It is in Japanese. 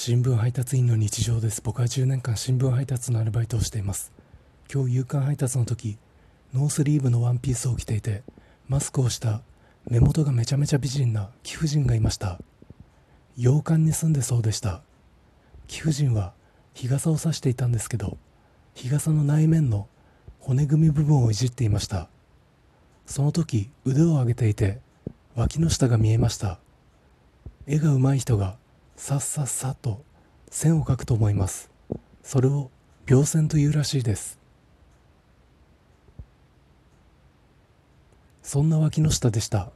新聞配達員の日常です。僕は10年間新聞配達のアルバイトをしています。今日夕刊配達の時ノースリーブのワンピースを着ていてマスクをした。目元がめちゃめちゃ美人な貴婦人がいました。洋館に住んでそうでした。貴婦人は日傘を差していたんですけど日傘の内面の骨組み部分をいじっていました。その時腕を上げていて脇の下が見えました。絵が上手い人がさっさっさと線を描くと思います。それを描線というらしいです。そんな脇の下でした。